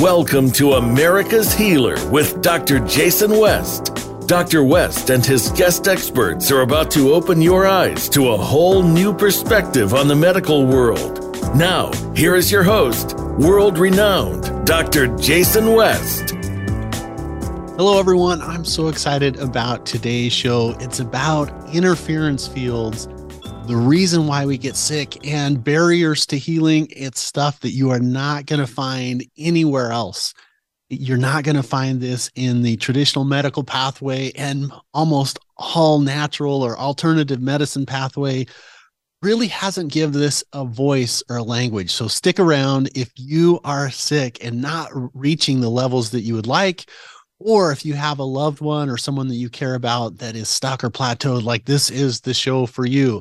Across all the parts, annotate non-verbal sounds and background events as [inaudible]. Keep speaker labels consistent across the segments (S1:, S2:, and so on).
S1: Welcome to America's Healer with Dr. Jason West. Dr. West and his guest experts are about to open your eyes to a whole new perspective on the medical world. Now, here is your host, world renowned Dr. Jason West.
S2: Hello, everyone. I'm so excited about today's show. It's about interference fields, the reason why we get sick, and barriers to healing. It's stuff that you are not going to find anywhere else. You're not going to find this in the traditional medical pathway and almost all natural or alternative medicine pathway really hasn't given this a voice or a language. So stick around if you are sick and not reaching the levels that you would like, or if you have a loved one or someone that you care about that is stuck or plateaued, like this is the show for you.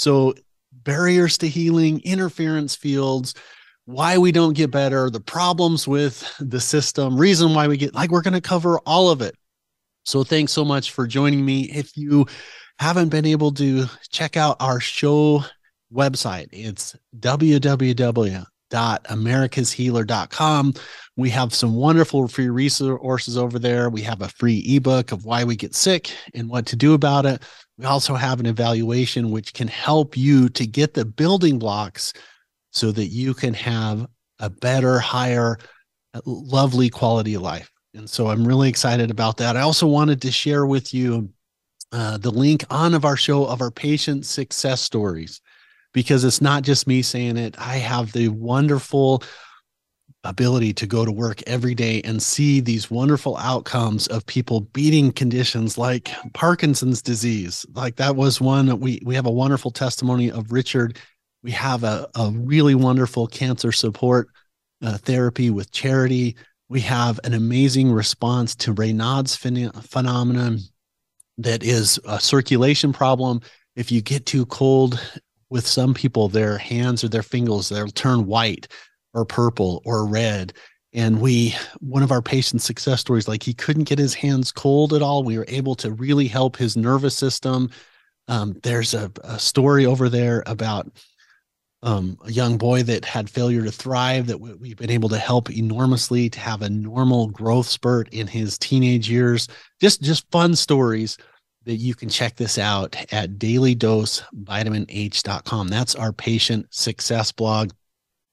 S2: So barriers to healing, interference fields, why we don't get better, the problems with the system, reason why we get like we're going to cover all of it. So thanks so much for joining me. If you haven't been able to check out our show website, it's www.americashealer.com. We have some wonderful free resources over there. We have a free ebook of why we get sick and what to do about it. We also have an evaluation which can help you to get the building blocks so that you can have a better, higher, lovely quality of life. And so I'm really excited about that. I also wanted to share with you uh, the link on of our show of our patient success stories because it's not just me saying it. I have the wonderful ability to go to work every day and see these wonderful outcomes of people beating conditions like Parkinson's disease. Like that was one we we have a wonderful testimony of Richard. We have a, a really wonderful cancer support uh, therapy with charity. We have an amazing response to Raynaud's phen- phenomenon that is a circulation problem. If you get too cold with some people, their hands or their fingers, they'll turn white or purple or red. And we, one of our patient success stories, like he couldn't get his hands cold at all. We were able to really help his nervous system. Um, there's a, a story over there about um, a young boy that had failure to thrive that we've been able to help enormously to have a normal growth spurt in his teenage years. Just just fun stories that you can check this out at dailydosevitaminh.com. That's our patient success blog.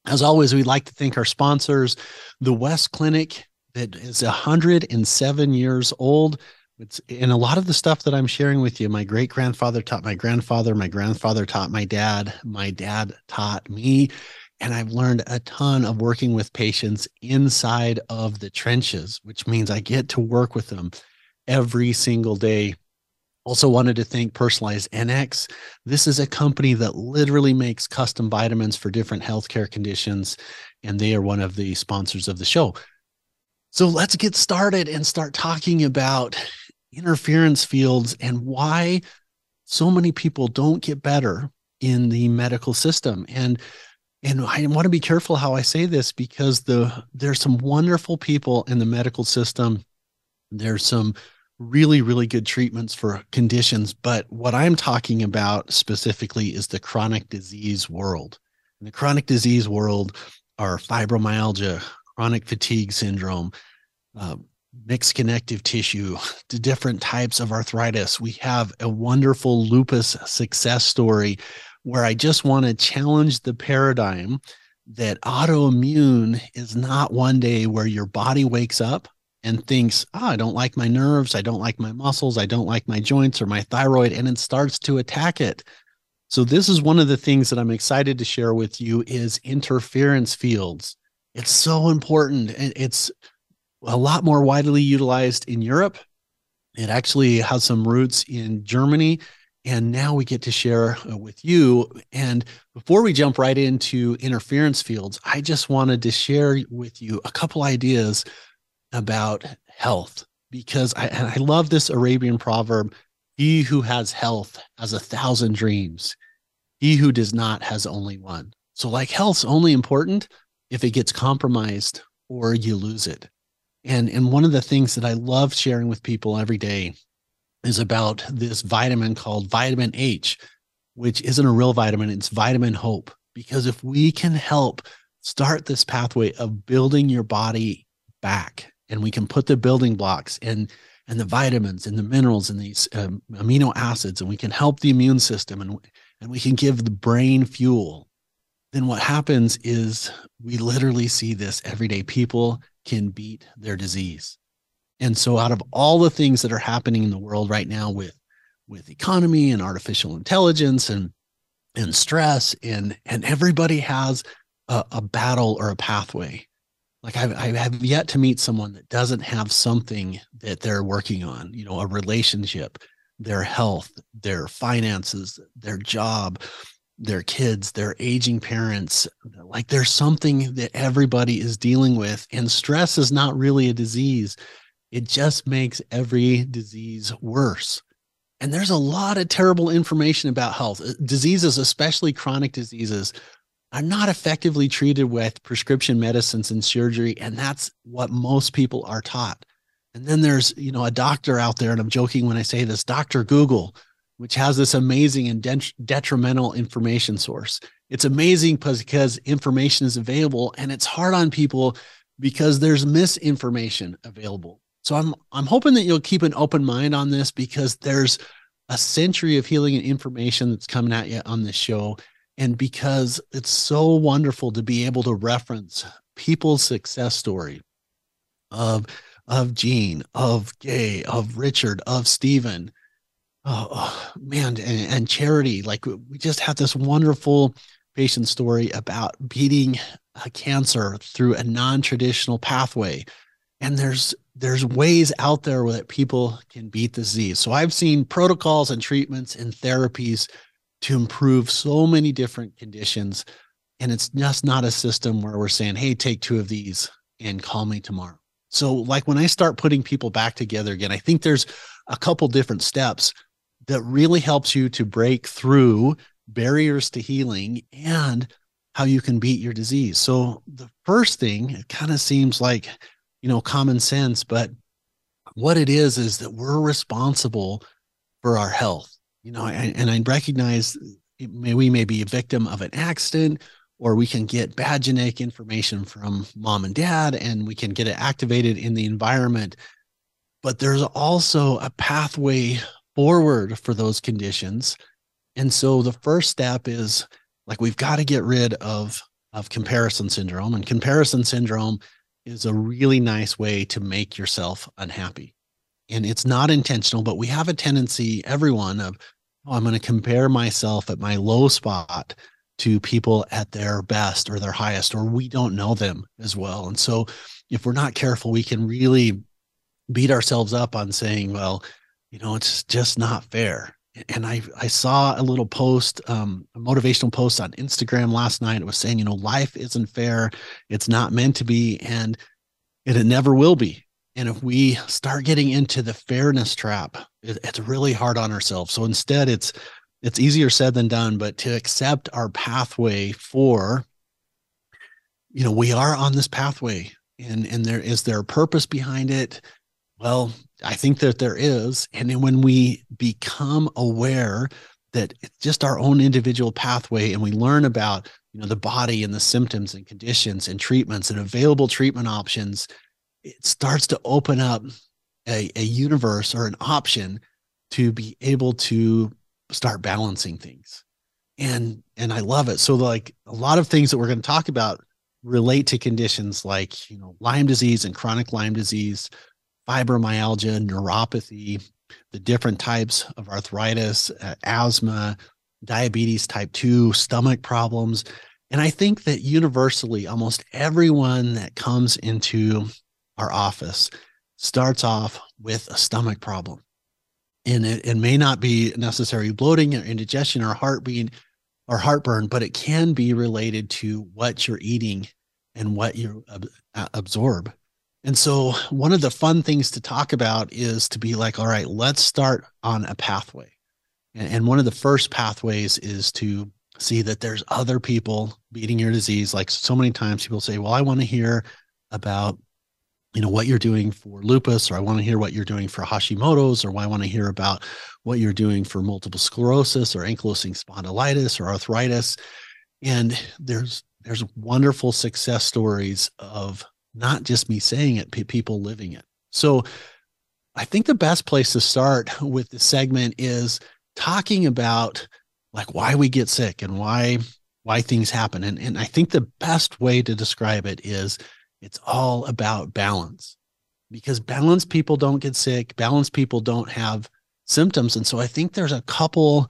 S2: As always, we'd like to thank our sponsors, the West Clinic that is 107 years old. It's and a lot of the stuff that I'm sharing with you. My great grandfather taught my grandfather, my grandfather taught my dad, my dad taught me. And I've learned a ton of working with patients inside of the trenches, which means I get to work with them every single day. Also, wanted to thank Personalized NX. This is a company that literally makes custom vitamins for different healthcare conditions, and they are one of the sponsors of the show. So let's get started and start talking about interference fields and why so many people don't get better in the medical system and and I want to be careful how I say this because the there's some wonderful people in the medical system there's some really really good treatments for conditions but what I'm talking about specifically is the chronic disease world in the chronic disease world are fibromyalgia chronic fatigue syndrome uh, mixed connective tissue [laughs] different types of arthritis. We have a wonderful lupus success story where I just want to challenge the paradigm that autoimmune is not one day where your body wakes up and thinks, oh, I don't like my nerves, I don't like my muscles, I don't like my joints or my thyroid, and it starts to attack it. So this is one of the things that I'm excited to share with you is interference fields. It's so important. And it's a lot more widely utilized in Europe. It actually has some roots in Germany. And now we get to share uh, with you. And before we jump right into interference fields, I just wanted to share with you a couple ideas about health because I, I love this Arabian proverb He who has health has a thousand dreams, he who does not has only one. So, like, health's only important if it gets compromised or you lose it. And and one of the things that I love sharing with people every day is about this vitamin called vitamin H, which isn't a real vitamin, it's vitamin hope. Because if we can help start this pathway of building your body back and we can put the building blocks and and the vitamins and the minerals and these um, amino acids and we can help the immune system and and we can give the brain fuel. Then what happens is we literally see this everyday people can beat their disease. And so out of all the things that are happening in the world right now with with economy and artificial intelligence and and stress and and everybody has a, a battle or a pathway like I've, I have yet to meet someone that doesn't have something that they're working on you know a relationship their health their finances their job their kids their aging parents. Like there's something that everybody is dealing with and stress is not really a disease. It just makes every disease worse. And there's a lot of terrible information about health. Uh, diseases especially chronic diseases are not effectively treated with prescription medicines and surgery and that's what most people are taught. And then there's you know a doctor out there and i'm joking when i say this dr google which has this amazing and de- detrimental information source. It's amazing because information is available and it's hard on people because there's misinformation available. So i'm i'm hoping that you'll keep an open mind on this because there's a century of healing and information that's coming at you on this show and because it's so wonderful to be able to reference people's success story of of Gene, of Gay, of Richard, of Stephen, oh, oh man, and, and, Charity. Like we just have this wonderful patient story about beating a cancer through a non-traditional pathway. And there's there's ways out there that people can beat the disease. So I've seen protocols and treatments and therapies to improve so many different conditions. And it's just not a system where we're saying, hey, take two of these and call me tomorrow. So, like when I start putting people back together again, I think there's a couple different steps that really helps you to break through barriers to healing and how you can beat your disease. So, the first thing, it kind of seems like, you know, common sense, but what it is is that we're responsible for our health you know, and, and I recognize may, we may be a victim of an accident or we can get bad genetic information from mom and dad and we can get it activated in the environment. But there's also a pathway forward for those conditions. And so the first step is like we've got to get rid of of comparison syndrome and comparison syndrome is a really nice way to make yourself unhappy. And it's not intentional, but we have a tendency everyone of oh, I'm going to compare myself at my low spot to people at their best or their highest, or we don't know them as well. And so if we're not careful, we can really beat ourselves up on saying, well, you know, it's just not fair. And I, I saw a little post, um, a motivational post on Instagram last night. It was saying, you know, life isn't fair. It's not meant to be. And, and it never will be. And if we start getting into the fairness trap, it, it's really hard on ourselves. So instead, it's it's easier said than done. But to accept our pathway for, you know, we are on this pathway, and and there is there a purpose behind it. Well, I think that there is. And then when we become aware that it's just our own individual pathway and we learn about you know the body and the symptoms and conditions and treatments and available treatment options it starts to open up a, a universe or an option to be able to start balancing things. And and i love it. So like a lot of things that we're going to talk about relate to conditions like you know lyme disease and chronic lyme disease fibromyalgia neuropathy the different types of arthritis uh, asthma diabetes type 2 stomach problems. And i think that universally almost everyone that comes into our office starts off with a stomach problem. And it, it may not be necessarily bloating or indigestion or heartbeat or heartburn, but it can be related to what you're eating and what you absorb. And so, one of the fun things to talk about is to be like, all right, let's start on a pathway. And one of the first pathways is to see that there's other people beating your disease. Like so many times, people say, well, I want to hear about you know what you're doing for lupus or i want to hear what you're doing for hashimoto's or i want to hear about what you're doing for multiple sclerosis or ankylosing spondylitis or arthritis and there's there's wonderful success stories of not just me saying it, people living it. So I think the best place to start with the segment is talking about like why we get sick and why why things happen. And, and I think the best way to describe it is it's all about balance because balanced people don't get sick, balanced people don't have symptoms. And so I think there's a couple,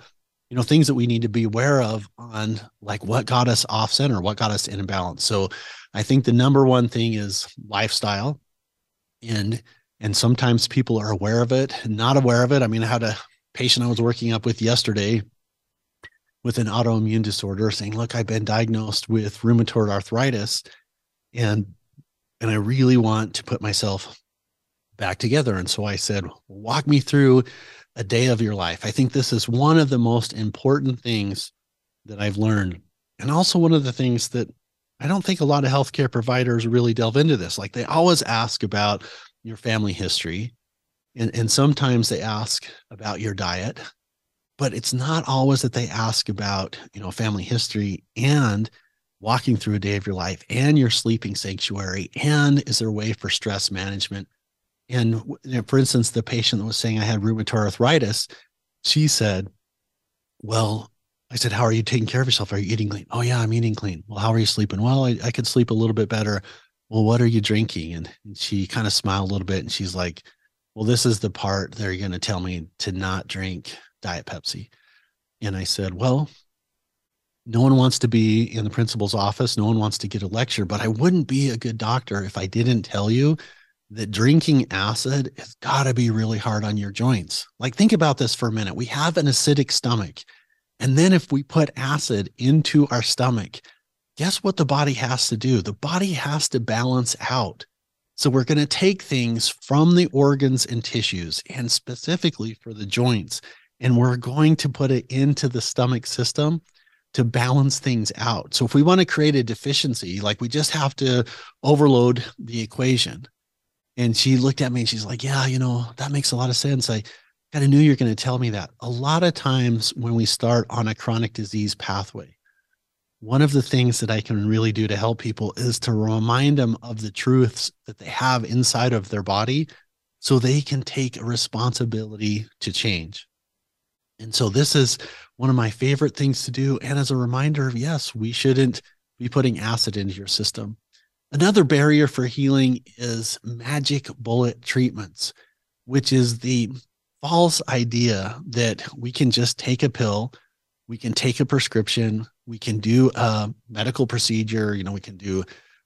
S2: you know, things that we need to be aware of on like what got us off center, what got us in balance. So I think the number one thing is lifestyle. And and sometimes people are aware of it, not aware of it. I mean, I had a patient I was working up with yesterday with an autoimmune disorder saying, look, I've been diagnosed with rheumatoid arthritis and and I really want to put myself back together. And so I said, walk me through a day of your life. I think this is one of the most important things that I've learned. And also one of the things that I don't think a lot of healthcare providers really delve into this. Like they always ask about your family history. And, and sometimes they ask about your diet, but it's not always that they ask about, you know, family history and walking through a day of your life and your sleeping sanctuary. And is there a way for stress management? And for instance, the patient that was saying I had rheumatoid arthritis, she said, Well, I said, How are you taking care of yourself? Are you eating clean? Oh, yeah, I'm eating clean. Well, how are you sleeping? Well, I, I could sleep a little bit better. Well, what are you drinking? And, and she kind of smiled a little bit and she's like, Well, this is the part they're going to tell me to not drink Diet Pepsi. And I said, Well, no one wants to be in the principal's office. No one wants to get a lecture, but I wouldn't be a good doctor if I didn't tell you that drinking acid has got to be really hard on your joints. Like, think about this for a minute. We have an acidic stomach. And then if we put acid into our stomach, guess what the body has to do? The body has to balance out. So we're going to take things from the organs and tissues, and specifically for the joints, and we're going to put it into the stomach system to balance things out. So if we want to create a deficiency, like we just have to overload the equation. And she looked at me and she's like, Yeah, you know, that makes a lot of sense. I kind of knew you're going to tell me that. A lot of times when we start on a chronic disease pathway, one of the things that I can really do to help people is to remind them of the truths that they have inside of their body so they can take a responsibility to change. And so this is one of my favorite things to do. And as a reminder of yes, we shouldn't be putting acid into your system. Another barrier for healing is magic bullet treatments, which is the false idea that we can just take a pill, we can take a prescription, we can do a medical procedure, you know, we can do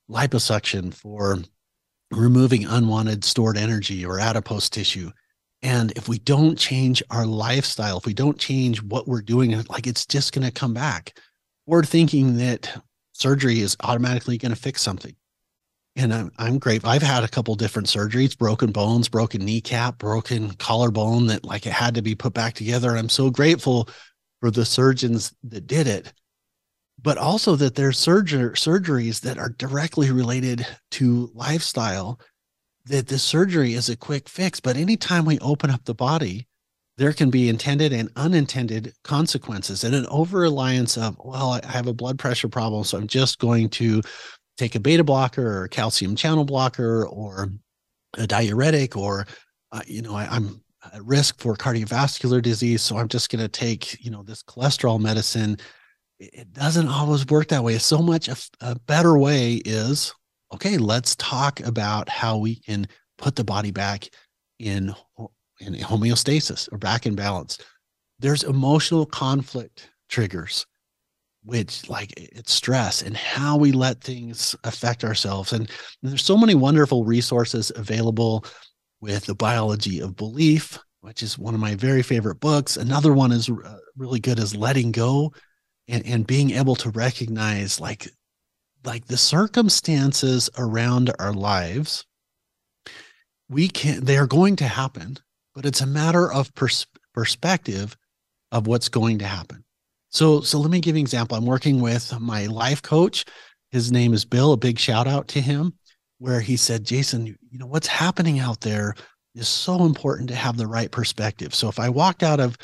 S2: liposuction for removing unwanted stored energy or adipose tissue. And if we don't change our lifestyle, if we don't change what we're doing, like it's just going to come back. We're thinking that surgery is automatically going to fix something and I'm, I'm grateful. I've had a couple different surgeries, broken bones, broken kneecap, broken collarbone that like it had to be put back together. And I'm so grateful for the surgeons that did it, but also that there's surger, surgeries that are directly related to lifestyle that the surgery is a quick fix. But anytime we open up the body, there can be intended and unintended consequences and an over reliance of, well, I have a blood pressure problem. So I'm just going to take a beta blocker or a calcium channel blocker or a diuretic or uh, you know I, am at risk for cardiovascular disease so i'm just going to take you know this cholesterol medicine it doesn't always work that way so much a, a better way is okay let's talk about how we can put the body back in in homeostasis or back in balance. There's emotional conflict triggers which like it's stress and how we let things affect ourselves. And there's so many wonderful resources available with the biology of belief which is one of my very favorite books. Another one is uh, really good is letting go and, and being able to recognize like like the circumstances around our lives we can they are going to happen but it's a matter of pers- perspective of what's going to happen so, so let me give you an example. I'm working with my life coach. His name is Bill. A big shout out to him, where he said, Jason, you know, what's happening out there is so important to have the right perspective. So if I walked out of,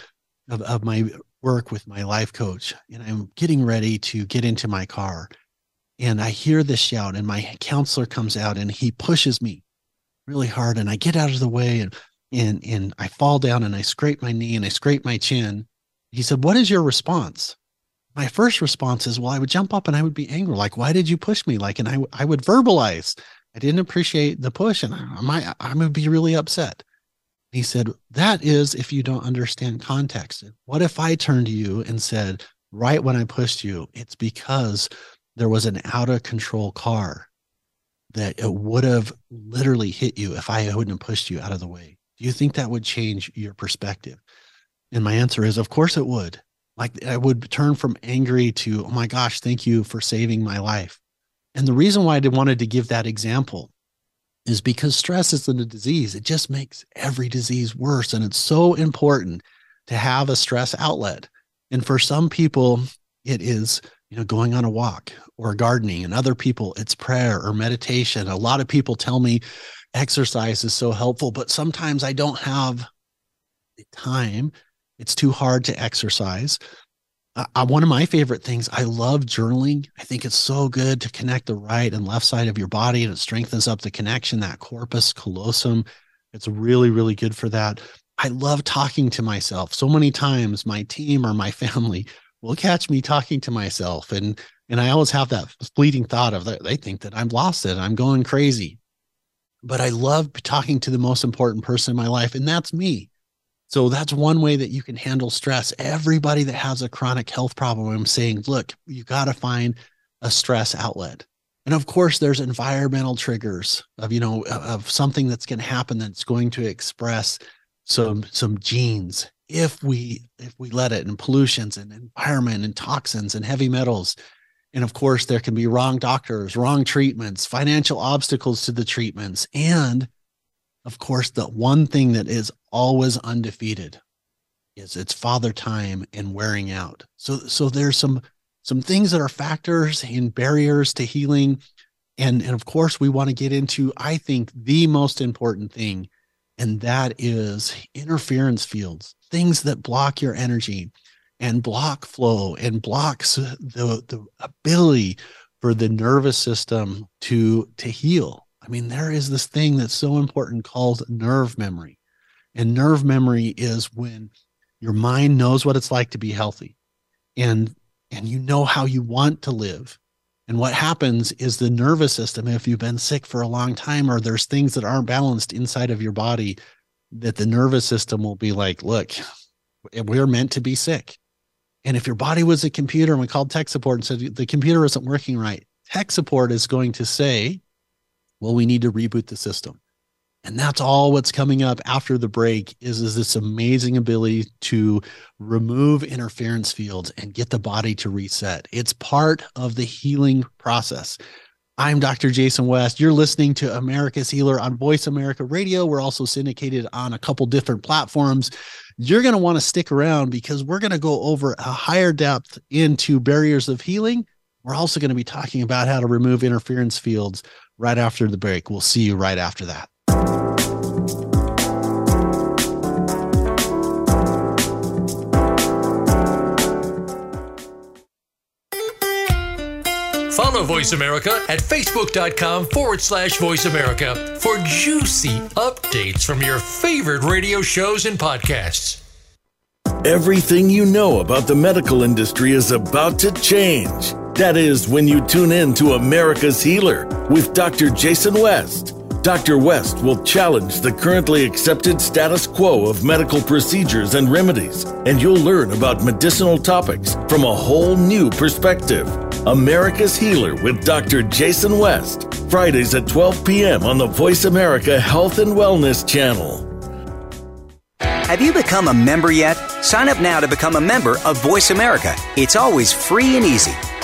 S2: of, of my work with my life coach and I'm getting ready to get into my car And I hear this shout, and my counselor comes out and he pushes me really hard. And I get out of the way and and and I fall down and I scrape my knee and I scrape my chin. He said, What is your response? My first response is, Well, I would jump up and I would be angry. Like, why did you push me? Like, and I I would verbalize. I didn't appreciate the push and I might I would be really upset. He said, That is if you don't understand context. What if I turned to you and said, Right when I pushed you, it's because there was an out of control car that it would have literally hit you if I wouldn't have pushed you out of the way. Do you think that would change your perspective? And my answer is, of course it would. Like I would turn from angry to, oh my gosh, thank you for saving my life. And the reason why I wanted to give that example is because stress isn't a disease. It just makes every disease worse. And it's so important to have a stress outlet. And for some people, it is you know, going on a walk or gardening. And other people, it's prayer or meditation. A lot of people tell me exercise is so helpful, but sometimes I don't have the time. It's too hard to exercise. Uh, one of my favorite things, I love journaling. I think it's so good to connect the right and left side of your body and it strengthens up the connection, that corpus callosum. It's really, really good for that. I love talking to myself. So many times, my team or my [laughs] family will catch me talking to myself. And and i always have that fleeting thought of they think that i'm lost it i'm going crazy. But i love talking to the most important person in my life and that's me. So that's one way that you can handle stress. Everybody that has a chronic health problem i'm saying look you got to find a stress outlet. And of course there's environmental triggers of you know of something that's going to happen that's going to express some some genes if we if we let it and pollutions and environment and toxins and heavy metals. And of course there can be wrong doctors wrong treatments financial obstacles to the treatments and of course the one thing that is always undefeated is it's father time and wearing out. So so there's some some things that are factors and barriers to healing. And and of course we want to get into i think the most important thing and that is interference fields things that block your energy and block flow and blocks the, the ability for the nervous system to to heal. I mean there is this thing that's so important called nerve memory. And nerve memory is when your mind knows what it's like to be healthy and and you know how you want to live. And what happens is the nervous system if you've been sick for a long time or there's things that aren't balanced inside of your body that the nervous system will be like, look, we're meant to be sick. And if your body was a computer and we called tech support and said the computer isn't working right, tech support is going to say, well, we need to reboot the system. And that's all what's coming up after the break is, is this amazing ability to remove interference fields and get the body to reset. It's part of the healing process. I'm Dr. Jason West. You're listening to America's Healer on Voice America Radio. We're also syndicated on a couple different platforms. You're going to want to stick around because we're going to go over a higher depth into barriers of healing. We're also going to be talking about how to remove interference fields right after the break. We'll see you right after that.
S3: Follow Voice America at facebook.com forward slash voice America for juicy updates from your favorite radio shows and podcasts.
S1: Everything you know about the medical industry is about to change. That is when you tune in to America's Healer with Dr. Jason West. Dr. West will challenge the currently accepted status quo of medical procedures and remedies, and you'll learn about medicinal topics from a whole new perspective. America's Healer with Dr. Jason West, Fridays at 12 p.m. on the Voice America Health and Wellness channel.
S4: Have you become a member yet? Sign up now to become a member of Voice America. It's always free and easy.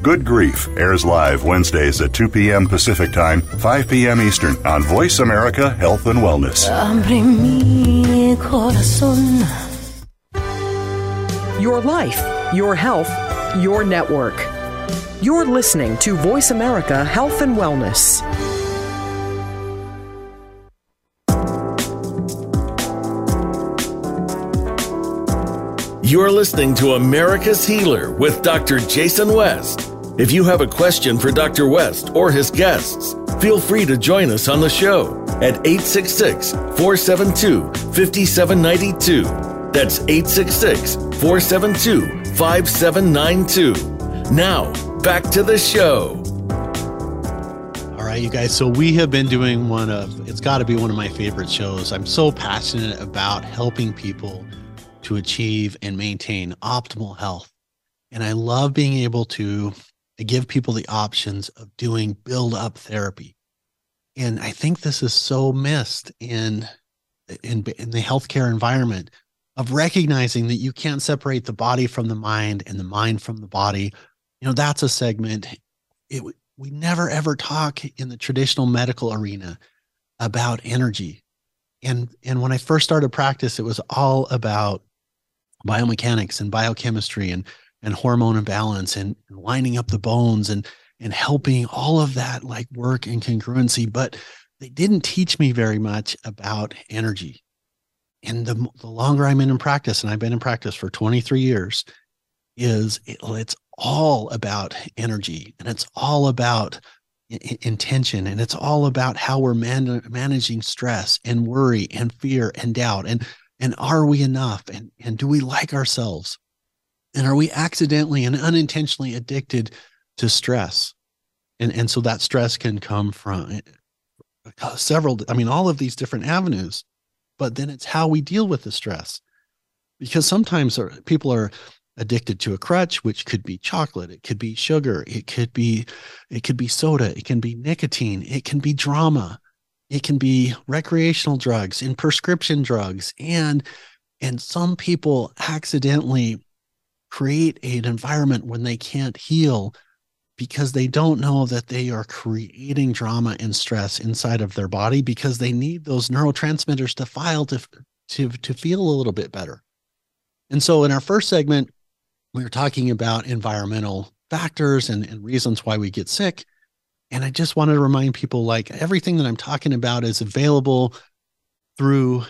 S5: Good Grief airs live Wednesdays at 2 p.m. Pacific Time, 5 p.m. Eastern on Voice America Health and Wellness.
S6: Your life, your health, your network. You're listening to Voice America Health and Wellness.
S1: You're listening to America's Healer with Dr. Jason West. If you have a question for Dr. West or his guests, feel free to join us on the show at 866 472 5792. That's 866 472 5792. Now, back to the show.
S2: All right, you guys. So we have been doing one of, it's got to be one of my favorite shows. I'm so passionate about helping people to achieve and maintain optimal health. And I love being able to give people the options of doing build up therapy. And I think this is so missed in, in, in the healthcare environment of recognizing that you can't separate the body from the mind and the mind from the body. You know, that's a segment. It, we never ever talk in the traditional medical arena about energy. And, and when I first started practice, it was all about biomechanics and biochemistry and and hormone imbalance and, and lining up the bones and and helping all of that like work and congruency but they didn't teach me very much about energy. And the, the longer i'm in, in practice and i've been in practice for 23 years is it, it's all about energy and it's all about intention and it's all about how we're man- managing stress and worry and fear and doubt and and are we enough and and do we like ourselves and are we accidentally and unintentionally addicted to stress? And and so that stress can come from uh, several i mean all of these different avenues but then it's how we deal with the stress. Because sometimes people are addicted to a crutch which could be chocolate it could be sugar it could be it could be soda it can be nicotine it can be drama it can be recreational drugs and prescription drugs. And and some people accidentally create an environment when they can't heal because they don't know that they are creating drama and stress inside of their body because they need those neurotransmitters to file to to to feel a little bit better. And so in our first segment we were talking about environmental factors and, and reasons why we get sick and I just wanted to remind people like everything that I'm talking about is available through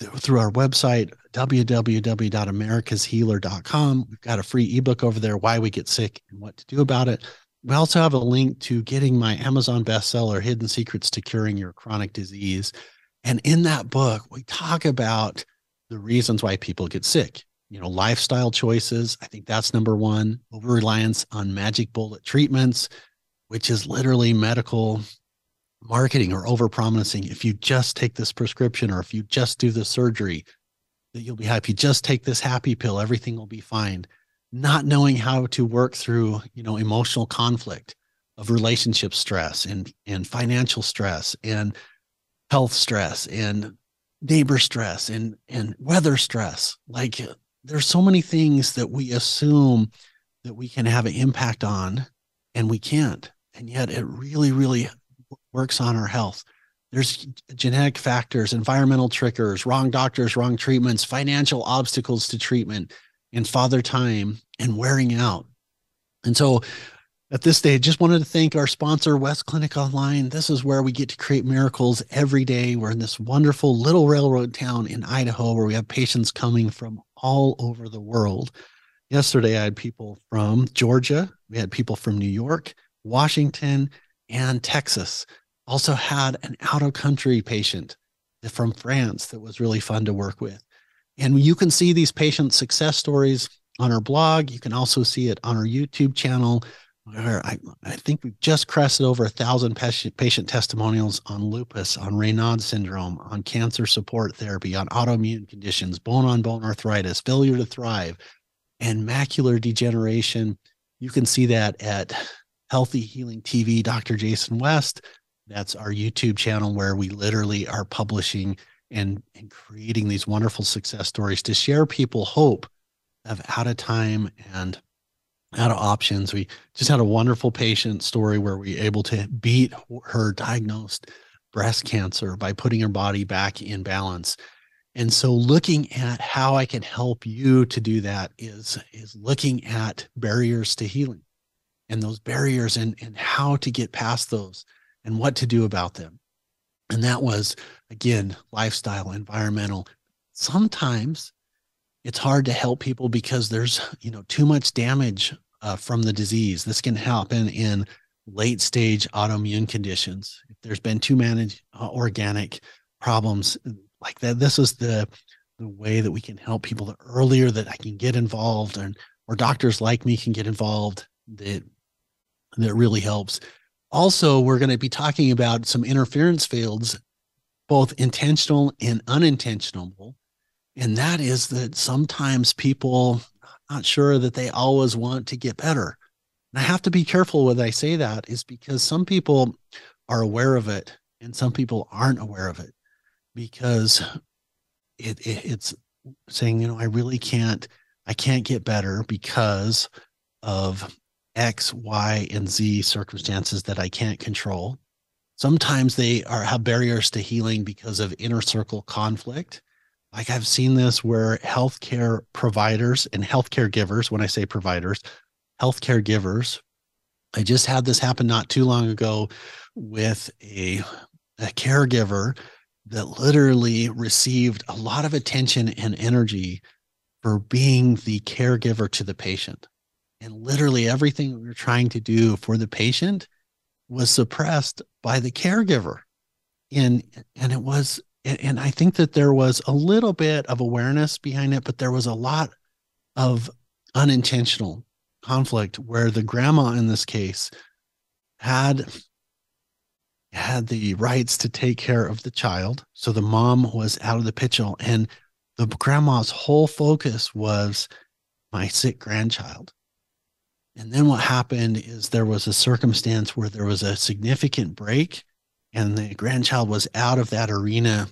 S2: through our website www.americashealer.com. We've got a free ebook over there why we get sick and what to do about it. We also have a link to getting my Amazon bestseller Hidden Secrets to Curing Your Chronic Disease. And in that book, we talk about the reasons why people get sick. You know, lifestyle choices. I think that's number one. Over reliance on magic bullet treatments which is literally medical marketing or over promising. If you just take this prescription or if you just do the surgery, that you'll be happy. Just take this happy pill, everything will be fine. Not knowing how to work through, you know, emotional conflict of relationship stress and and financial stress and health stress and neighbor stress and and weather stress. Like there's so many things that we assume that we can have an impact on and we can't and yet it really, really works on our health. There's genetic factors, environmental triggers, wrong doctors, wrong treatments, financial obstacles to treatment, and father time and wearing out. And so at this stage, just wanted to thank our sponsor, West Clinic Online. This is where we get to create miracles every day. We're in this wonderful little railroad town in Idaho where we have patients coming from all over the world. Yesterday, I had people from Georgia, we had people from New York, Washington, and Texas. Also had an out of country patient from France that was really fun to work with. And you can see these patient success stories on our blog. You can also see it on our YouTube channel. I, I think we've just crested over a thousand patient, patient testimonials on lupus, on Raynaud syndrome, on cancer support therapy, on autoimmune conditions, bone on bone arthritis, failure to thrive, and macular degeneration. You can see that at Healthy Healing TV, Dr. Jason West. That's our YouTube channel where we literally are publishing and, and creating these wonderful success stories to share people hope of out of time and out of options. We just had a wonderful patient story where we able to beat her diagnosed breast cancer by putting her body back in balance. And so looking at how I can help you to do that is is looking at barriers to healing and those barriers and and how to get past those and what to do about them. And that was again lifestyle, environmental. Sometimes it's hard to help people because there's you know too much damage uh, from the disease. This can happen in late stage autoimmune conditions. If there's been too many uh, organic problems like that, this is the the way that we can help people. The earlier that I can get involved, and or doctors like me can get involved, that that really helps. Also, we're going to be talking about some interference fields, both intentional and unintentional. And that is that sometimes people not sure that they always want to get better. And I have to be careful when I say that is because some people are aware of it and some people aren't aware of it because it, it it's saying, you know, I really can't, I can't get better because of X, Y, and Z circumstances that I can't control. Sometimes they are have barriers to healing because of inner circle conflict. Like I've seen this where healthcare providers and healthcare givers, when I say providers, healthcare givers, I just had this happen not too long ago with a, a caregiver that literally received a lot of attention and energy for being the caregiver to the patient and literally everything we were trying to do for the patient was suppressed by the caregiver. And and it was and i think that there was a little bit of awareness behind it but there was a lot of unintentional conflict where the grandma in this case had had the rights to take care of the child. So the mom was out of the picture and the grandma's whole focus was my sick grandchild and then what happened is there was a circumstance where there was a significant break, and the grandchild was out of that arena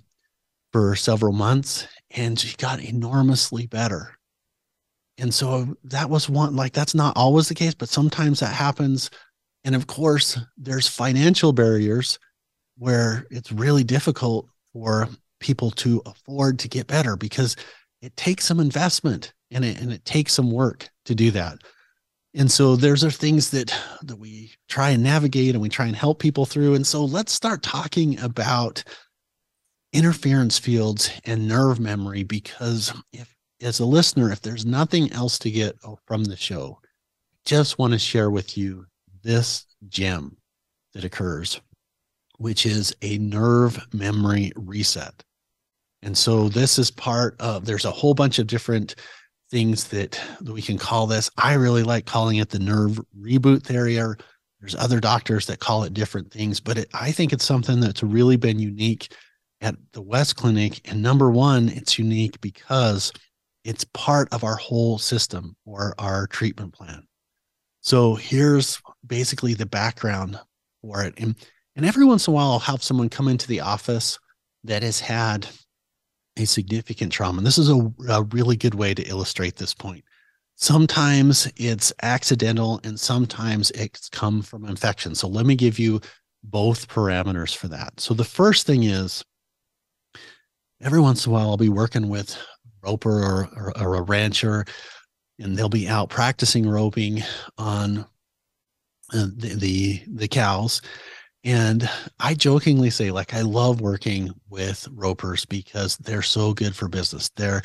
S2: for several months, and she got enormously better. And so that was one, like, that's not always the case, but sometimes that happens. And of course, there's financial barriers where it's really difficult for people to afford to get better because it takes some investment and it, and it takes some work to do that and so there's are things that that we try and navigate and we try and help people through. And so let's start talking about interference fields and nerve memory because if as a listener if there's nothing else to get from the show just want to share with you this gem that occurs which is a nerve memory reset. And so this is part of there's a whole bunch of different things that, that we can call this. I really like calling it the nerve reboot theory. Or there's other doctors that call it different things, but it, I think it's something that's really been unique at the West Clinic. And number one, it's unique because it's part of our whole system or our treatment plan. So here's basically the background for it. And, and every once in a while, I'll have someone come into the office that has had a significant trauma. And this is a, a really good way to illustrate this point. Sometimes it's accidental and sometimes it's come from infection. So let me give you both parameters for that. So the first thing is every once in a while I'll be working with roper or, or, or a rancher and they'll be out practicing roping on uh, the, the the cows and I jokingly say, like, I love working with ropers because they're so good for business. They're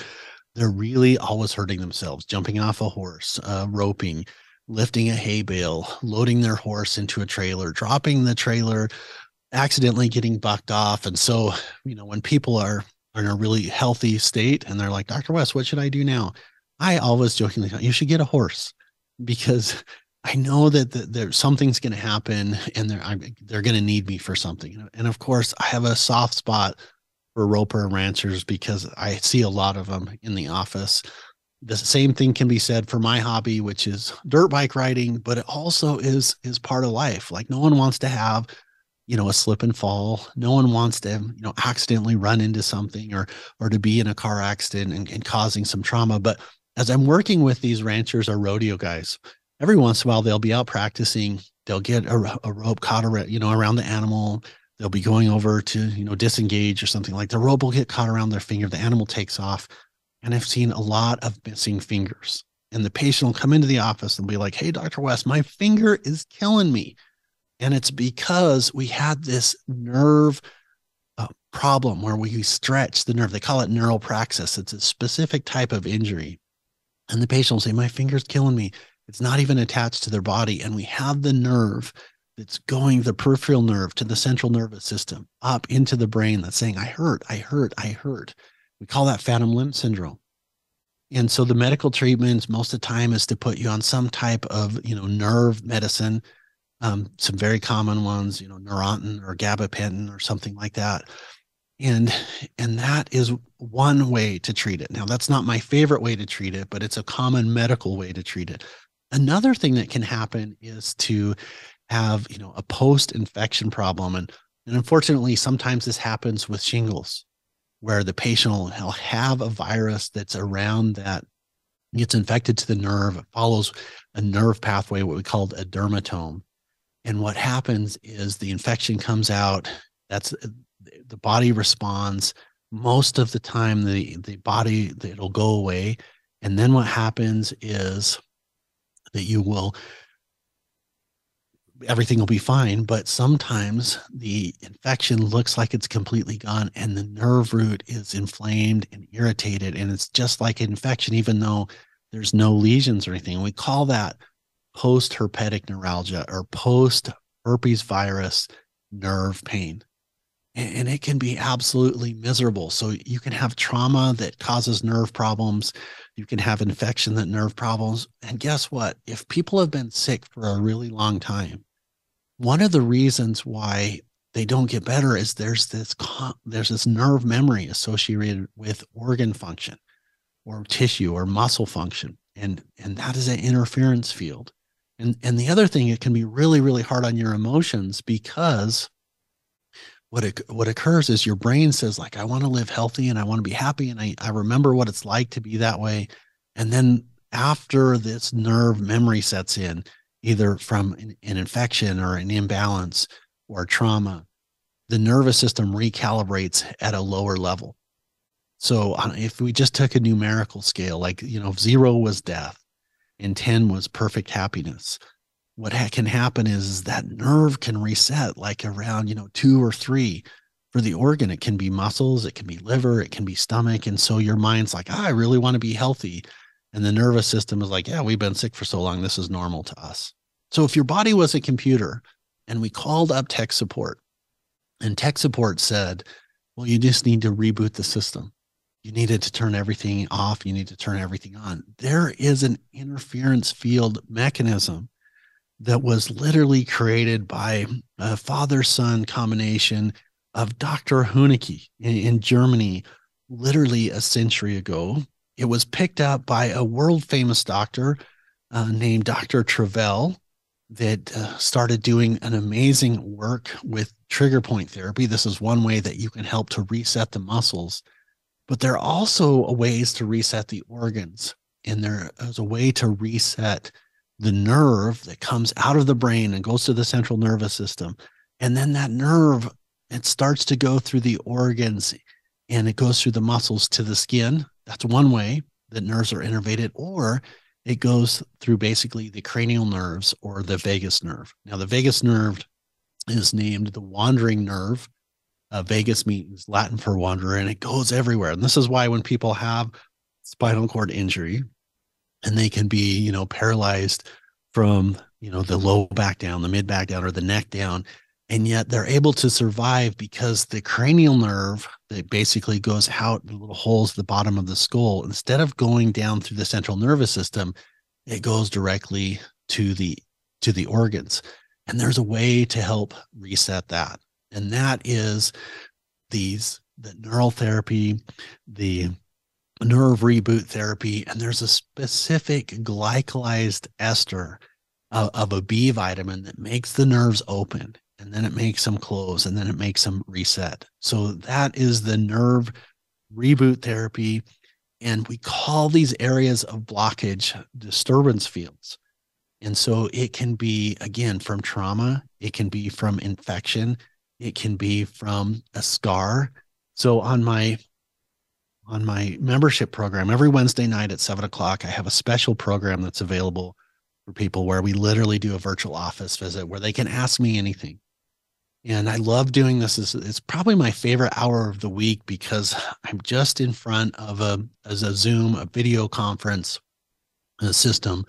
S2: they're really always hurting themselves, jumping off a horse, uh, roping, lifting a hay bale, loading their horse into a trailer, dropping the trailer, accidentally getting bucked off. And so, you know, when people are, are in a really healthy state and they're like, Dr. West, what should I do now? I always jokingly, you should get a horse because I know that the, there something's going to happen, and they're I'm, they're going to need me for something. And of course, I have a soft spot for roper ranchers because I see a lot of them in the office. The same thing can be said for my hobby, which is dirt bike riding, but it also is is part of life. Like no one wants to have, you know, a slip and fall. No one wants to, you know, accidentally run into something or or to be in a car accident and, and causing some trauma. But as I'm working with these ranchers or rodeo guys, every once in a while they'll be out practicing. They'll get a, a rope caught around, you know, around the animal. They'll be going over to, you know, disengage or something like the rope will get caught around their finger. The animal takes off. And I've seen a lot of missing fingers. And the patient will come into the office and be like, Hey, Dr. West, my finger is killing me. And it's because we had this nerve uh, problem where we stretch the nerve. They call it neural praxis. It's a specific type of injury. And the patient will say, My finger's killing me. It's not even attached to their body. And we have the nerve that's going, the peripheral nerve to the central nervous system up into the brain that's saying, I hurt, I hurt, I hurt. We call that phantom limb syndrome. And so the medical treatments most of the time is to put you on some type of, you know, nerve medicine, um, some very common ones, you know, Neurontin or gabapentin or something like that. And and that is one way to treat it. Now that's not my favorite way to treat it, but it's a common medical way to treat it. Another thing that can happen is to have, you know, a post-infection problem. And, and unfortunately, sometimes this happens with shingles, where the patient will have a virus that's around that gets infected to the nerve, it follows a nerve pathway, what we called a dermatome. And what happens is the infection comes out, that's uh, the body responds. Most of the time, the, the body, it'll go away. And then what happens is that you will everything will be fine but sometimes the infection looks like it's completely gone and the nerve root is inflamed and irritated and it's just like an infection even though there's no lesions or anything. We call that post herpetic neuralgia or post herpes virus nerve pain and it can be absolutely miserable so you can have trauma that causes nerve problems you can have infection that nerve problems. And guess what? If people have been sick for a really long time, one of the reasons why they don't get better is there's this there's this nerve memory associated with organ function or tissue or muscle function and and that is an interference field and and the other thing it can be really really hard on your emotions because what it, what occurs is your brain says like i want to live healthy and i want to be happy and I, I remember what it's like to be that way. And then after this nerve memory sets in either from an, an infection or an imbalance or trauma the nervous system recalibrates at a lower level. So uh, if we just took a numerical scale like you know zero was death and 10 was perfect happiness what ha- can happen is, that nerve can reset like around you know two or three for the organ. It can be muscles it can be liver it can be stomach and so your mind's like oh, i really want to be healthy and the nervous system is like yeah we've been sick for so long this is normal to us. So if your body was a computer and we called up tech support and tech support said well you just need to reboot the system. You needed to turn everything off you need to turn everything on. There is an interference field mechanism that was literally created by a father son combination of Dr. Huneke in, in, Germany, literally a century ago. It was picked up by a world famous doctor uh, named Dr. Travell that uh, started doing an amazing work with trigger point therapy. This is one way that you can help to reset the muscles, but there are also ways to reset the organs. And there is a way to reset the nerve that comes out of the brain and goes to the central nervous system. And then that nerve, it starts to go through the organs and it goes through the muscles to the skin. That's one way that nerves are innervated, or it goes through basically the cranial nerves or the vagus nerve. Now, the vagus nerve is named the wandering nerve. Uh, vagus means Latin for wanderer, and it goes everywhere. And this is why when people have spinal cord injury, and they can be you know paralyzed from you know the low back down the mid back down or the neck down and yet they're able to survive because the cranial nerve that basically goes out the little holes at the bottom of the skull instead of going down through the central nervous system it goes directly to the to the organs. And there's a way to help reset that. And that is these the neural therapy, the nerve reboot therapy, and there's a specific glycolized ester of, of a B vitamin that makes the nerves open and then it makes them close and then it makes them reset. So that is the nerve reboot therapy. And we call these areas of blockage disturbance fields. And so it can be, again, from trauma, it can be from infection, it can be from a scar. So on my on my membership program, every Wednesday night at seven o'clock, I have a special program that's available for people where we literally do a virtual office visit where they can ask me anything. And I love doing this. It's, probably my favorite hour of the week because [laughs] I'm just in front of a as a Zoom, a video conference a system.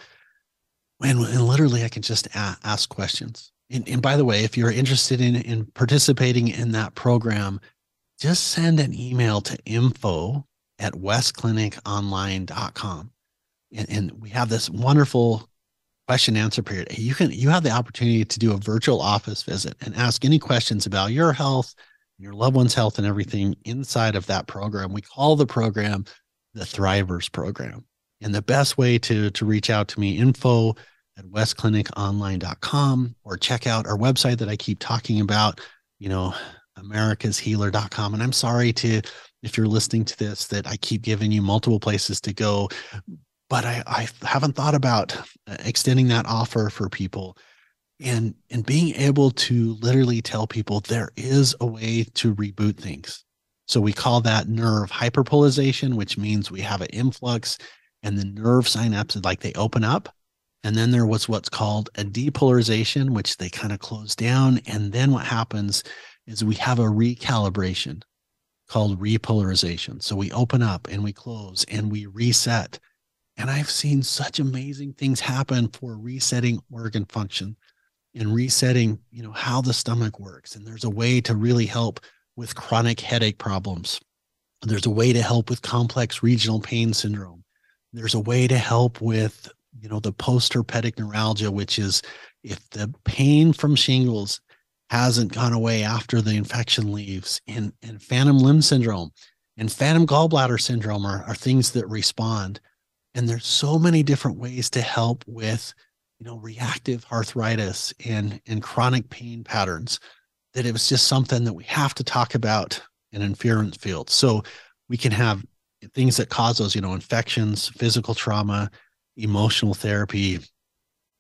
S2: And, and literally I can just ask questions. And, and by the way, if you're interested in, in participating in that program, just send an email to info at westcliniconline.com. And, and we have this wonderful question answer period. You can you have the opportunity to do a virtual office visit and ask any questions about your health, your loved one's health, and everything inside of that program. We call the program the Thrivers program. And the best way to to reach out to me, info at westcliniconline.com or check out our website that I keep talking about, you know, americashealer.com. And I'm sorry to if you're listening to this that I keep giving you multiple places to go but I, I haven't thought about uh, extending that offer for people. And and being able to literally tell people there is a way to reboot things. So we call that nerve hyperpolarization which means we have an influx and the nerve synapses like they open up. And then there was what's called a depolarization which they kind of close down. And then what happens is we have a recalibration called repolarization so we open up and we close and we reset and I've seen such amazing things happen for resetting organ function and resetting, you know, how the stomach works. And there's a way to really help with chronic headache problems. There's a way to help with complex regional pain syndrome. There's a way to help with, you know, the post-herpetic neuralgia, which is if the pain from shingles hasn't gone away after the infection leaves, and, and phantom limb syndrome and phantom gallbladder syndrome are, are things that respond. And there's so many different ways to help with you know reactive arthritis and and chronic pain patterns that it was just something that we have to talk about in interference field. So we can have things that cause those you know infections physical trauma emotional therapy.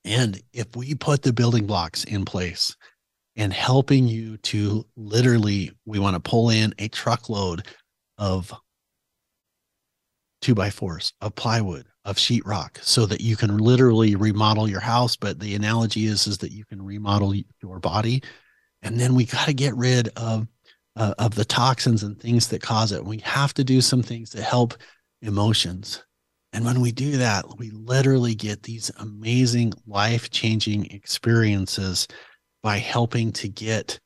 S2: And if we put the building blocks in place and helping you to literally we want to pull in a truckload of two by fours of plywood of sheetrock so that you can literally remodel your house. But the analogy is is that you can remodel your body. And then we got to get rid of uh, of the toxins and things that cause it. We have to do some things to help emotions. And when we do that we literally get these amazing life-changing experiences by helping to get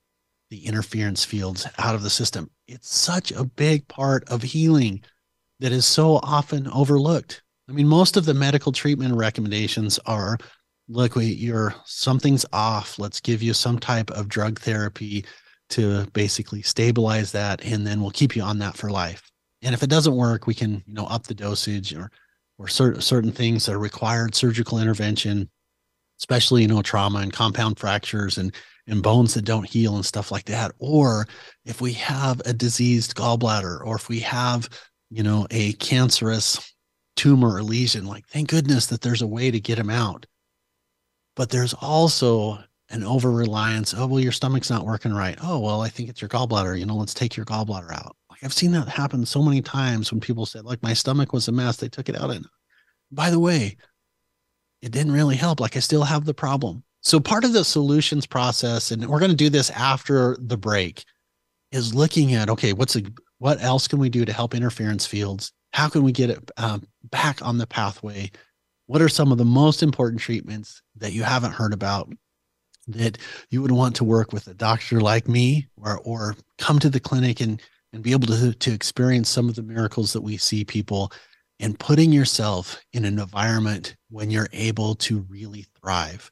S2: the interference fields out of the system it's such a big part of healing that is so often overlooked. I mean, most of the medical treatment recommendations are look, we, you're something's off. Let's give you some type of drug therapy to basically stabilize that, and then we'll keep you on that for life. And if it doesn't work, we can, you know, up the dosage or or certain certain things that are required surgical intervention, especially you know trauma and compound fractures and and bones that don't heal and stuff like that. Or if we have a diseased gallbladder, or if we have you know, a cancerous tumor or lesion, like thank goodness that there's a way to get them out. But there's also an over reliance. Oh, well, your stomach's not working right. Oh, well, I think it's your gallbladder. You know, let's take your gallbladder out. Like I've seen that happen so many times when people said, like, my stomach was a mess. They took it out. And by the way, it didn't really help. Like I still have the problem. So part of the solutions process, and we're going to do this after the break, is looking at okay, what's a what else can we do to help interference fields? How can we get it um, back on the pathway? What are some of the most important treatments that you haven't heard about that you would want to work with a doctor like me or, or come to the clinic and, and be able to, to experience some of the miracles that we see people and putting yourself in an environment when you're able to really thrive.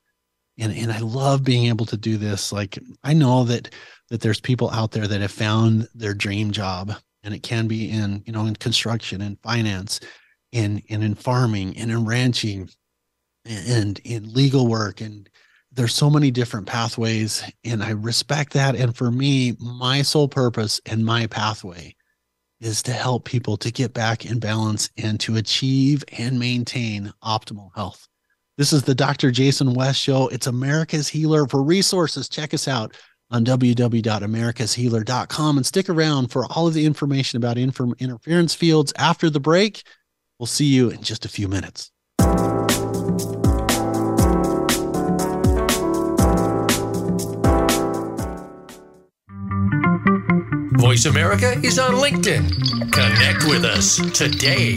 S2: And, and I love being able to do this. Like I know that that there's people out there that have found their dream job and it can be in, you know, in construction and finance and, and in farming and in ranching and in legal work and there's so many different pathways and i respect that and for me my sole purpose and my pathway is to help people to get back in balance and to achieve and maintain optimal health. This is the dr jason west show. It's america's healer. For resources check us out on www.americashealer.com and stick around for all of the information about interference fields after the break. We'll see you in just a few minutes
S3: Voice America is on LinkedIn. Connect with us today.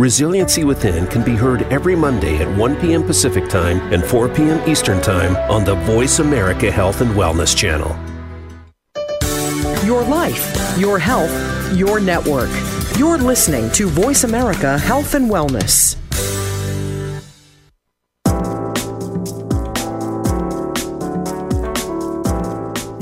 S7: Resiliency Within can be heard every Monday at 1 p.m. Pacific Time and 4 p.m. Eastern Time on the Voice America Health and Wellness Channel.
S6: Your life, your health, your network. You're listening to Voice America Health and Wellness.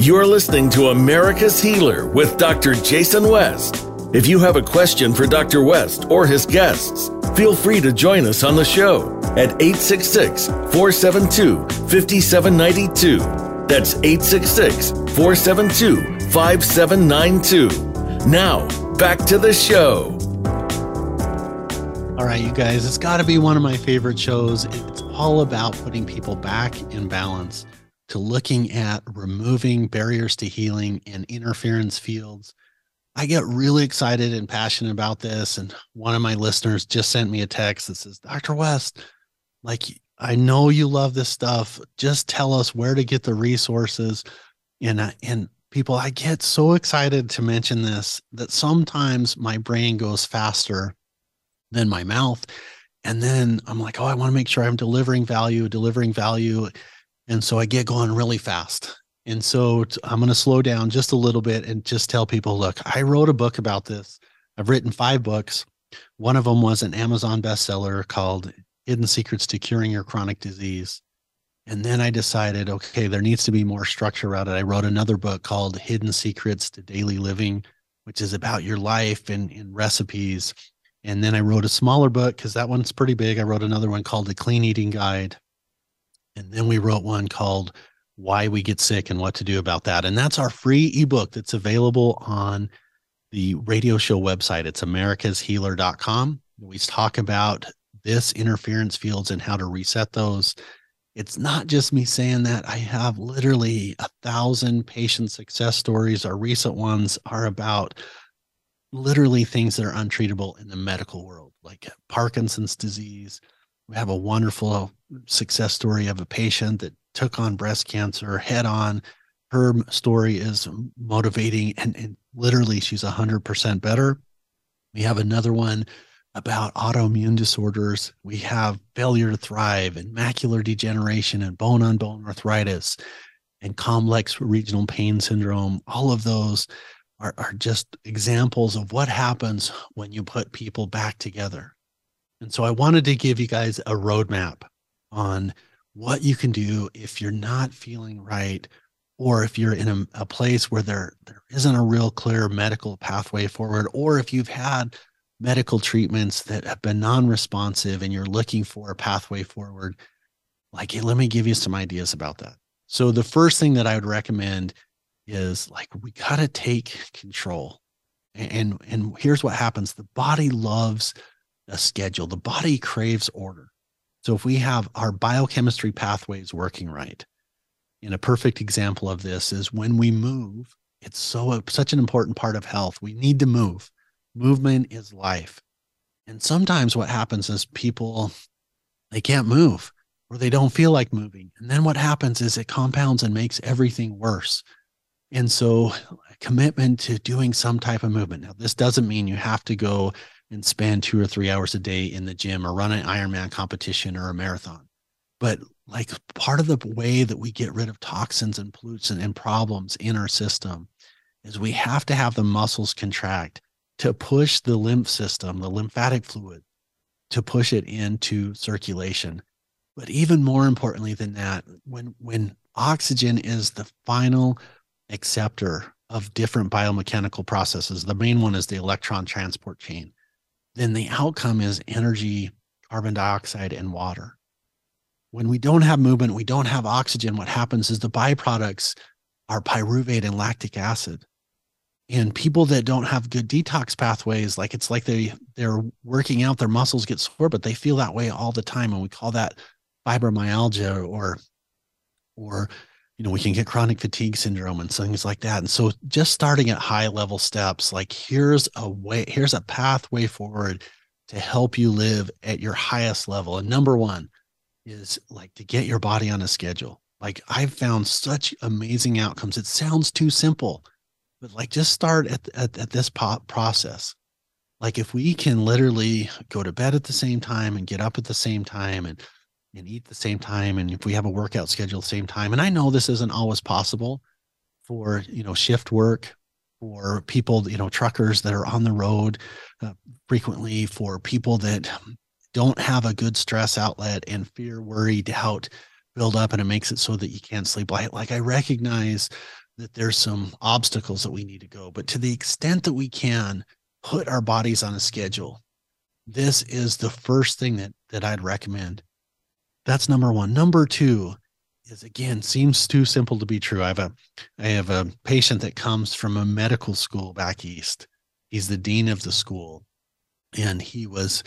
S1: You're listening to America's Healer with Dr. Jason West. If you have a question for Dr. West or his guests, feel free to join us on the show at 866 472 5792. That's 866 472 5792. Now, back to the show.
S2: All right, you guys, it's got to be one of my favorite shows. It's all about putting people back in balance to looking at removing barriers to healing and interference fields I get really excited and passionate about this. And one of my listeners just sent me a text that says, Dr. West, like, I know you love this stuff. Just tell us where to get the resources. And, uh, and people, I get so excited to mention this that sometimes my brain goes faster than my mouth. And then I'm like, oh, I want to make sure I'm delivering value, delivering value. And so I get going really fast. And so I'm going to slow down just a little bit and just tell people look, I wrote a book about this. I've written five books. One of them was an Amazon bestseller called Hidden Secrets to Curing Your Chronic Disease. And then I decided, okay, there needs to be more structure around it. I wrote another book called Hidden Secrets to Daily Living, which is about your life and, and recipes. And then I wrote a smaller book because that one's pretty big. I wrote another one called The Clean Eating Guide. And then we wrote one called why we get sick and what to do about that. And that's our free ebook that's available on the radio show website. It's americashealer.com. We talk about this interference fields and how to reset those. It's not just me saying that. I have literally a thousand patient success stories. Our recent ones are about literally things that are untreatable in the medical world, like Parkinson's disease. We have a wonderful success story of a patient that took on breast cancer head on. Her story is motivating and, and literally she's 100% better. We have another one about autoimmune disorders. We have failure to thrive and macular degeneration and bone on bone arthritis. and complex regional pain syndrome, all of those are, are just examples of what happens when you put people back together. And so I wanted to give you guys a roadmap on what you can do if you're not feeling right or if you're in a, a, place where there there isn't a real clear medical pathway forward or if you've had medical treatments that have been non-responsive and you're looking for a pathway forward like let me give you some ideas about that. So the first thing that i would recommend is like we got to take control. And and here's what happens. The body loves a schedule. The body craves order so if we have our biochemistry pathways working right and a perfect example of this is when we move it's so such an important part of health. We need to move. Movement is life. And sometimes what happens is people they can't move or they don't feel like moving. And then what happens is it compounds and makes everything worse. And so a commitment to doing some type of movement. Now this doesn't mean you have to go and spend two or three hours a day in the gym or run an ironman competition or a marathon but like part of the way that we get rid of toxins and pollutants and, and problems in our system is we have to have the muscles contract to push the lymph system, the lymphatic fluid, to push it into circulation. But even more importantly than that, when when oxygen is the final acceptor of different biomechanical processes, the main one is the electron transport chain, then the outcome is energy, carbon dioxide, and water. When we don't have movement, we don't have oxygen, what happens is the byproducts are pyruvate and lactic acid and people that don't have good detox pathways like it's like they they're working out their muscles get sore but they feel that way all the time and we call that fibromyalgia or or you know we can get chronic fatigue syndrome and things like that. And so just starting at high level steps like here's a way here's a pathway forward to help you live at your highest level. And number one is like to get your body on a schedule. Like i've found such amazing outcomes. It sounds too simple but like just start at, at, at this process. Like if we can literally go to bed at the same time and get up at the same time and and eat the same time and if we have a workout schedule the same time and i know this isn't always possible for you know shift work for people you know truckers that are on the road uh, frequently for people that don't have a good stress outlet and fear worry doubt build up and it makes it so that you can't sleep like, like i recognize that there's some obstacles that we need to go. But to the extent that we can put our bodies on a schedule, this is the first thing that that I'd recommend. That's number one. Number two is again seems too simple to be true. I have a I have a patient that comes from a medical school back east. He's the dean of the school, and he was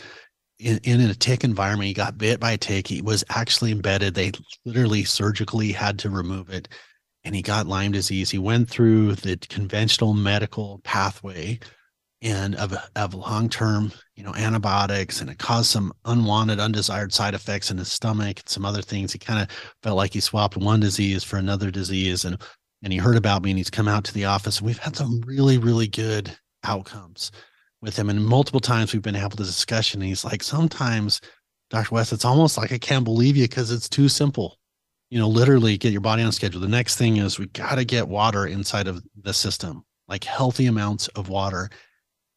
S2: in, in a tick environment. He got bit by a tick. He was actually embedded. They literally surgically had to remove it and he got Lyme disease. He went through the conventional medical pathway and of, of long-term, you know, antibiotics, and it caused some unwanted, undesired side effects in his stomach and some other things. He kind of felt like he swapped one disease for another disease, and and he heard about me, and he's come out to the office, and we've had some really, really good outcomes with him. And multiple times we've been able to discussion. And he's like, sometimes, Dr. West, it's almost like I can't believe you because it's too simple you know, literally get your body on schedule. The next thing is we got to get water inside of the system, like healthy amounts of water.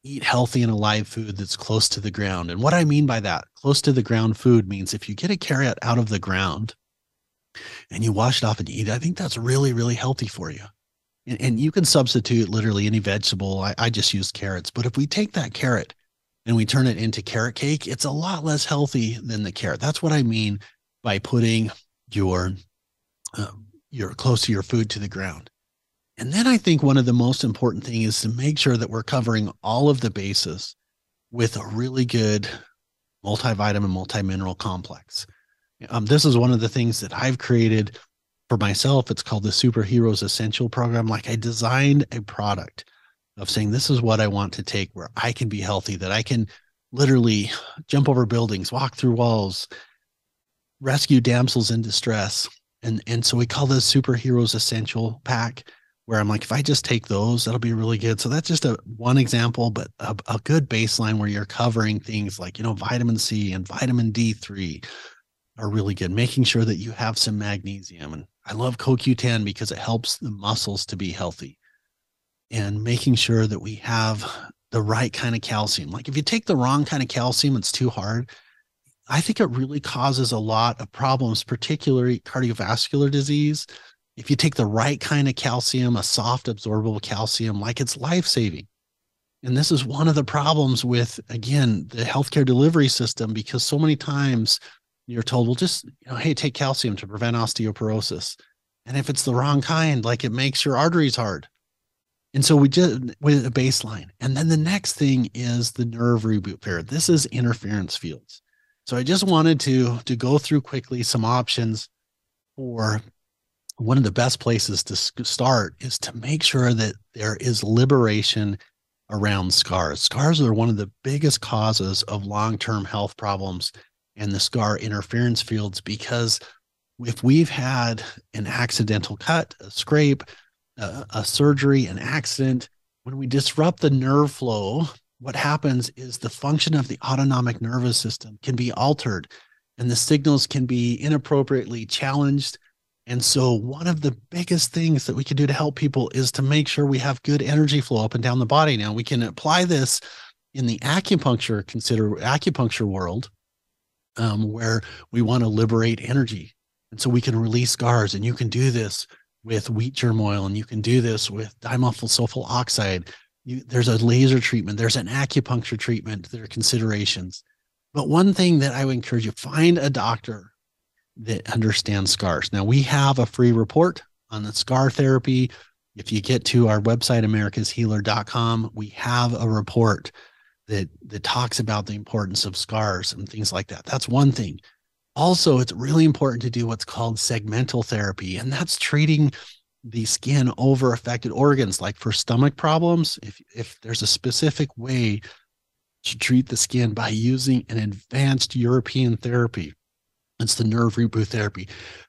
S2: Eat healthy and alive food that's close to the ground. And what I mean by that, close to the ground food means if you get a carrot out of the ground and you wash it off and eat it, I think that's really, really healthy for you. And, and you can substitute literally any vegetable. I, I just use carrots. But if we take that carrot and we turn it into carrot cake, it's a lot less healthy than the carrot. That's what I mean by putting your um, you're close to your food to the ground. And then I think one of the most important thing is to make sure that we're covering all of the bases with a really good multivitamin, multimineral complex. Um, this is one of the things that I've created for myself. It's called the Superheroes Essential Program. Like I designed a product of saying, this is what I want to take where I can be healthy, that I can literally jump over buildings, walk through walls, rescue damsels in distress. And and so we call this superheroes essential pack where I'm like, if I just take those, that'll be really good. So that's just a one example, but a, a good baseline where you're covering things like, you know, vitamin C and vitamin D3, are really good. Making sure that you have some magnesium. And I love CoQ10 because it helps the muscles to be healthy. And making sure that we have the right kind of calcium. Like if you take the wrong kind of calcium, it's too hard. I think it really causes a lot of problems, particularly cardiovascular disease. If you take the right kind of calcium, a soft absorbable calcium, like it's life saving. And this is one of the problems with, again, the healthcare delivery system, because so many times you're told, well, just, you know, hey, take calcium to prevent osteoporosis. And if it's the wrong kind, like it makes your arteries hard. And so we just with a baseline. And then the next thing is the nerve reboot pair. This is interference fields. So I just wanted to to go through quickly some options for one of the best places to start is to make sure that there is liberation around scars. Scars are one of the biggest causes of long-term health problems and the scar interference fields because if we've had an accidental cut, a scrape, a, a surgery, an accident, when we disrupt the nerve flow, what happens is the function of the autonomic nervous system can be altered and the signals can be inappropriately challenged. And so, one of the biggest things that we can do to help people is to make sure we have good energy flow up and down the body. Now, we can apply this in the acupuncture consider acupuncture world, um, where we want to liberate energy, and so we can release scars. And you can do this with wheat germ oil, and you can do this with dimethyl sulfoxide. You, there's a laser treatment, there's an acupuncture treatment. There are considerations. But one thing that I would encourage you find a doctor that understands scars. Now, we have a free report on the scar therapy. If you get to our website, americashealer.com, we have a report that that talks about the importance of scars and things like that. That's one thing. Also, it's really important to do what's called segmental therapy, and that's treating the skin over affected organs. Like for stomach problems, if if there's a specific way to treat the skin by using an advanced European therapy, it's the nerve reboot therapy.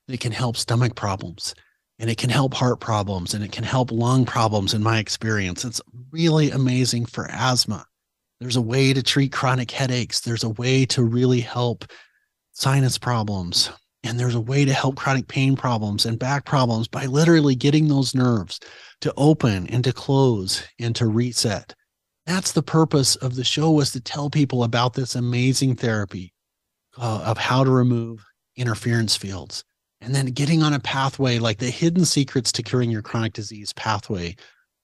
S2: It can help stomach problems and it can help heart problems and it can help lung problems in my experience. It's really amazing for asthma. There's a way to treat chronic headaches. There's a way to really help sinus problems. And there's a way to help chronic pain problems and back problems by literally getting those nerves to open and to close and to reset. That's the purpose of the show was to tell people about this amazing therapy uh, of how to remove interference fields. And then getting on a pathway like the hidden secrets to curing your chronic disease pathway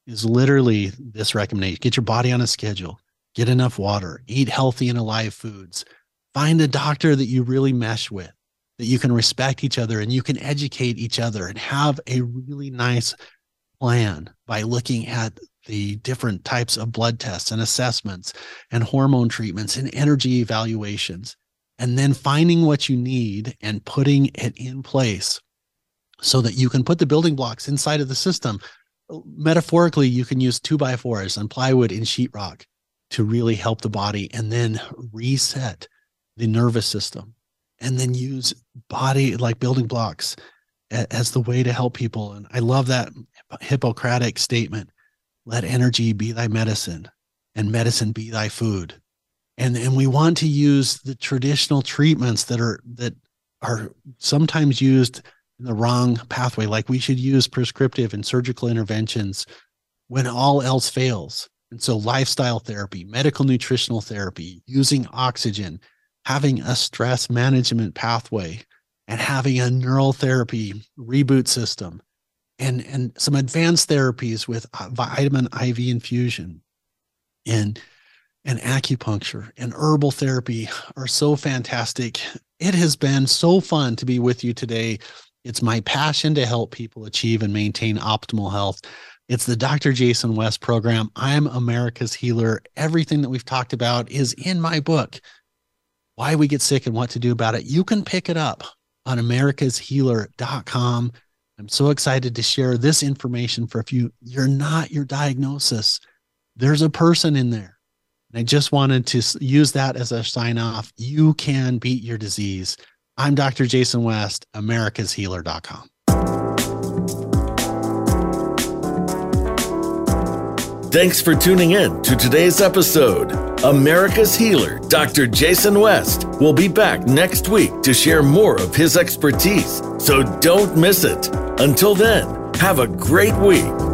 S2: is literally this recommendation. Get your body on a schedule get enough water eat healthy and alive foods. Find a doctor that you really mesh with that you can respect each other and you can educate each other and have a really nice plan by looking at the different types of blood tests and assessments and hormone treatments and energy evaluations and then finding what you need and putting it in place so that you can put the building blocks inside of the system metaphorically you can use two by fours and plywood and sheetrock to really help the body and then reset the nervous system and then use body like building blocks as the way to help people. And I love that Hippocratic statement let energy be thy medicine and medicine be thy food. And, and we want to use the traditional treatments that are that are sometimes used in the wrong pathway. Like we should use prescriptive and surgical interventions when all else fails. And so lifestyle therapy, medical nutritional therapy, using oxygen, having a stress management pathway and having a neural therapy reboot system and and some advanced therapies with uh, vitamin IV infusion and and acupuncture and herbal therapy are so fantastic. It has been so fun to be with you today. It's my passion to help people achieve and maintain optimal health. It's the Dr. Jason West program. I'm America's healer. Everything that we've talked about is in my book, why we get sick and what to do about it. You can pick it up on americashealer.com. I'm so excited to share this information for if you you're not your diagnosis. There's a person in there. And I just wanted to use that as a sign off. You can beat your disease. I'm Dr. Jason West, americashealer.com.
S1: Thanks for tuning in to today's episode. America's healer, Dr. Jason West, will be back next week to share more of his expertise. So don't miss it. Until then, have a great week.